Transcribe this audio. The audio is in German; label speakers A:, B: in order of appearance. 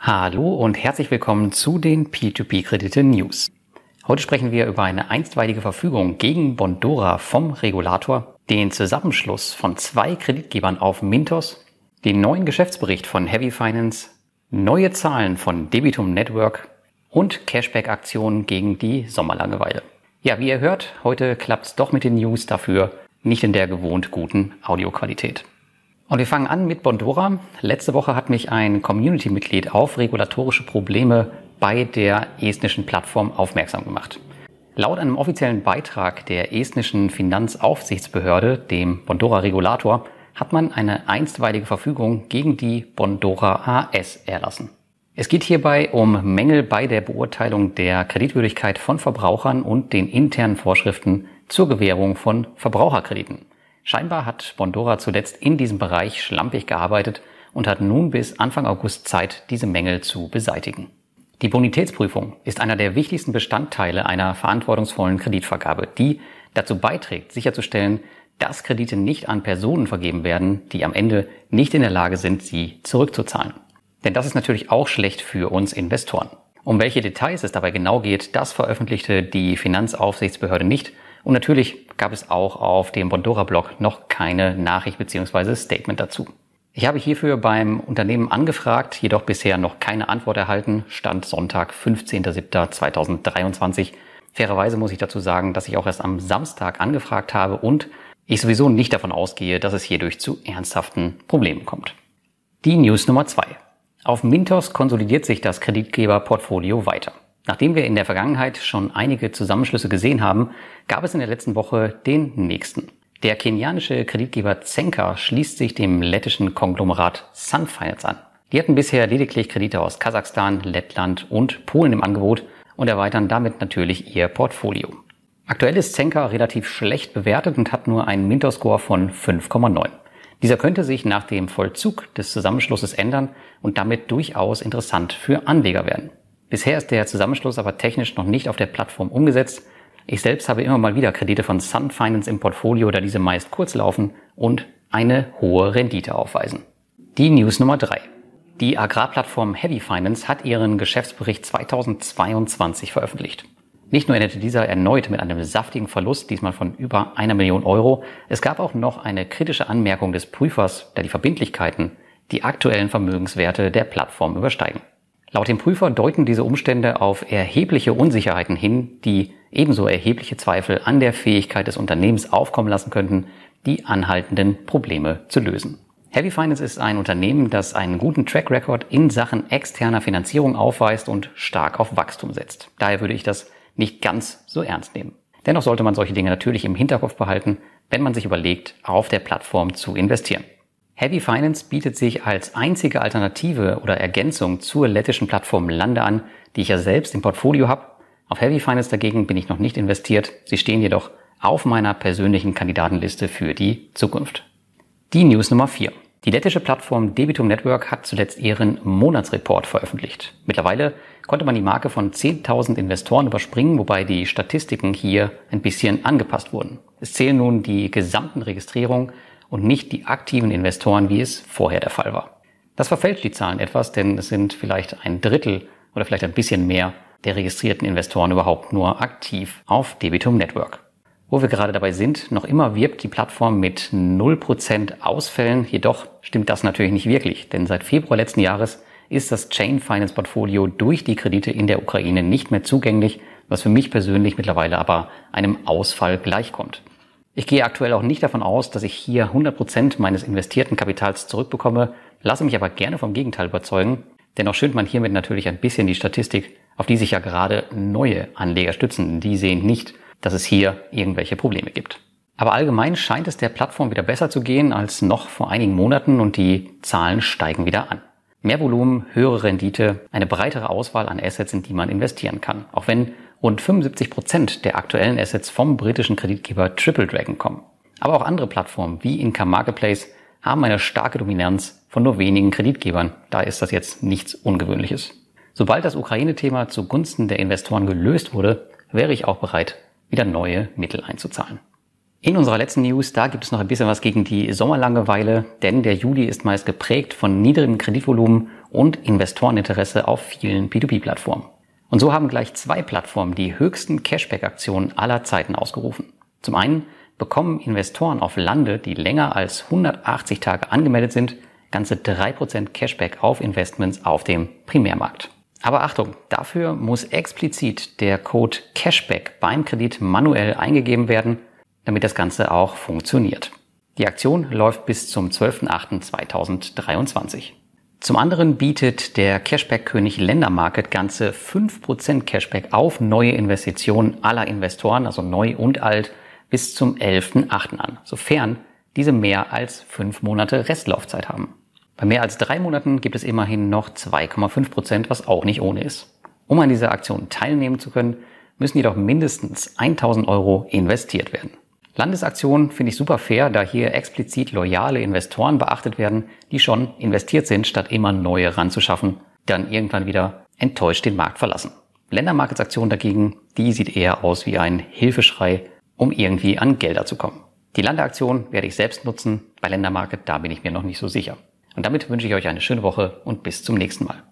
A: Hallo und herzlich willkommen zu den P2P-Kredite News. Heute sprechen wir über eine einstweilige Verfügung gegen Bondora vom Regulator, den Zusammenschluss von zwei Kreditgebern auf Mintos, den neuen Geschäftsbericht von Heavy Finance, neue Zahlen von Debitum Network und Cashback-Aktionen gegen die Sommerlangeweile. Ja, wie ihr hört, heute klappt's doch mit den News, dafür nicht in der gewohnt guten Audioqualität. Und wir fangen an mit Bondora. Letzte Woche hat mich ein Community-Mitglied auf regulatorische Probleme bei der estnischen Plattform aufmerksam gemacht. Laut einem offiziellen Beitrag der estnischen Finanzaufsichtsbehörde, dem Bondora Regulator, hat man eine einstweilige Verfügung gegen die Bondora AS erlassen. Es geht hierbei um Mängel bei der Beurteilung der Kreditwürdigkeit von Verbrauchern und den internen Vorschriften zur Gewährung von Verbraucherkrediten. Scheinbar hat Bondora zuletzt in diesem Bereich schlampig gearbeitet und hat nun bis Anfang August Zeit, diese Mängel zu beseitigen. Die Bonitätsprüfung ist einer der wichtigsten Bestandteile einer verantwortungsvollen Kreditvergabe, die dazu beiträgt, sicherzustellen, dass Kredite nicht an Personen vergeben werden, die am Ende nicht in der Lage sind, sie zurückzuzahlen. Denn das ist natürlich auch schlecht für uns Investoren. Um welche Details es dabei genau geht, das veröffentlichte die Finanzaufsichtsbehörde nicht und natürlich gab es auch auf dem Bondora-Blog noch keine Nachricht bzw. Statement dazu. Ich habe hierfür beim Unternehmen angefragt, jedoch bisher noch keine Antwort erhalten. Stand Sonntag, 15.07.2023. Fairerweise muss ich dazu sagen, dass ich auch erst am Samstag angefragt habe und ich sowieso nicht davon ausgehe, dass es hierdurch zu ernsthaften Problemen kommt. Die News Nummer zwei: Auf Mintos konsolidiert sich das Kreditgeberportfolio weiter. Nachdem wir in der Vergangenheit schon einige Zusammenschlüsse gesehen haben, gab es in der letzten Woche den nächsten. Der kenianische Kreditgeber Zenka schließt sich dem lettischen Konglomerat Sun Finance an. Die hatten bisher lediglich Kredite aus Kasachstan, Lettland und Polen im Angebot und erweitern damit natürlich ihr Portfolio. Aktuell ist Zenka relativ schlecht bewertet und hat nur einen Minter-Score von 5,9. Dieser könnte sich nach dem Vollzug des Zusammenschlusses ändern und damit durchaus interessant für Anleger werden. Bisher ist der Zusammenschluss aber technisch noch nicht auf der Plattform umgesetzt. Ich selbst habe immer mal wieder Kredite von Sun Finance im Portfolio, da diese meist kurz laufen und eine hohe Rendite aufweisen. Die News Nummer drei: Die Agrarplattform Heavy Finance hat ihren Geschäftsbericht 2022 veröffentlicht. Nicht nur endete dieser erneut mit einem saftigen Verlust, diesmal von über einer Million Euro, es gab auch noch eine kritische Anmerkung des Prüfers, da die Verbindlichkeiten die aktuellen Vermögenswerte der Plattform übersteigen. Laut dem Prüfer deuten diese Umstände auf erhebliche Unsicherheiten hin, die ebenso erhebliche Zweifel an der Fähigkeit des Unternehmens aufkommen lassen könnten, die anhaltenden Probleme zu lösen. Heavy Finance ist ein Unternehmen, das einen guten Track Record in Sachen externer Finanzierung aufweist und stark auf Wachstum setzt. Daher würde ich das nicht ganz so ernst nehmen. Dennoch sollte man solche Dinge natürlich im Hinterkopf behalten, wenn man sich überlegt, auf der Plattform zu investieren. Heavy Finance bietet sich als einzige Alternative oder Ergänzung zur lettischen Plattform Lande an, die ich ja selbst im Portfolio habe. Auf Heavy Finance dagegen bin ich noch nicht investiert. Sie stehen jedoch auf meiner persönlichen Kandidatenliste für die Zukunft. Die News Nummer 4. Die lettische Plattform Debitum Network hat zuletzt ihren Monatsreport veröffentlicht. Mittlerweile konnte man die Marke von 10.000 Investoren überspringen, wobei die Statistiken hier ein bisschen angepasst wurden. Es zählen nun die gesamten Registrierungen und nicht die aktiven Investoren, wie es vorher der Fall war. Das verfälscht die Zahlen etwas, denn es sind vielleicht ein Drittel oder vielleicht ein bisschen mehr der registrierten Investoren überhaupt nur aktiv auf Debitum Network. Wo wir gerade dabei sind, noch immer wirbt die Plattform mit 0% Ausfällen, jedoch stimmt das natürlich nicht wirklich, denn seit Februar letzten Jahres ist das Chain Finance Portfolio durch die Kredite in der Ukraine nicht mehr zugänglich, was für mich persönlich mittlerweile aber einem Ausfall gleichkommt. Ich gehe aktuell auch nicht davon aus, dass ich hier 100% meines investierten Kapitals zurückbekomme, lasse mich aber gerne vom Gegenteil überzeugen. Dennoch schönt man hiermit natürlich ein bisschen die Statistik, auf die sich ja gerade neue Anleger stützen. Die sehen nicht, dass es hier irgendwelche Probleme gibt. Aber allgemein scheint es der Plattform wieder besser zu gehen als noch vor einigen Monaten und die Zahlen steigen wieder an. Mehr Volumen, höhere Rendite, eine breitere Auswahl an Assets, in die man investieren kann. Auch wenn Rund 75 Prozent der aktuellen Assets vom britischen Kreditgeber Triple Dragon kommen. Aber auch andere Plattformen wie Income Marketplace haben eine starke Dominanz von nur wenigen Kreditgebern. Da ist das jetzt nichts Ungewöhnliches. Sobald das Ukraine-Thema zugunsten der Investoren gelöst wurde, wäre ich auch bereit, wieder neue Mittel einzuzahlen. In unserer letzten News, da gibt es noch ein bisschen was gegen die Sommerlangeweile, denn der Juli ist meist geprägt von niedrigem Kreditvolumen und Investoreninteresse auf vielen P2P-Plattformen. Und so haben gleich zwei Plattformen die höchsten Cashback-Aktionen aller Zeiten ausgerufen. Zum einen bekommen Investoren auf Lande, die länger als 180 Tage angemeldet sind, ganze 3% Cashback auf Investments auf dem Primärmarkt. Aber Achtung, dafür muss explizit der Code Cashback beim Kredit manuell eingegeben werden damit das Ganze auch funktioniert. Die Aktion läuft bis zum 12.08.2023. Zum anderen bietet der Cashback-König Ländermarket ganze 5% Cashback auf neue Investitionen aller Investoren, also neu und alt, bis zum 11.08. an, sofern diese mehr als fünf Monate Restlaufzeit haben. Bei mehr als drei Monaten gibt es immerhin noch 2,5%, was auch nicht ohne ist. Um an dieser Aktion teilnehmen zu können, müssen jedoch mindestens 1000 Euro investiert werden. Landesaktion finde ich super fair, da hier explizit loyale Investoren beachtet werden, die schon investiert sind, statt immer neue ranzuschaffen, dann irgendwann wieder enttäuscht den Markt verlassen. Ländermarketsaktion dagegen, die sieht eher aus wie ein Hilfeschrei, um irgendwie an Gelder zu kommen. Die Landeaktion werde ich selbst nutzen, bei Ländermarket, da bin ich mir noch nicht so sicher. Und damit wünsche ich euch eine schöne Woche und bis zum nächsten Mal.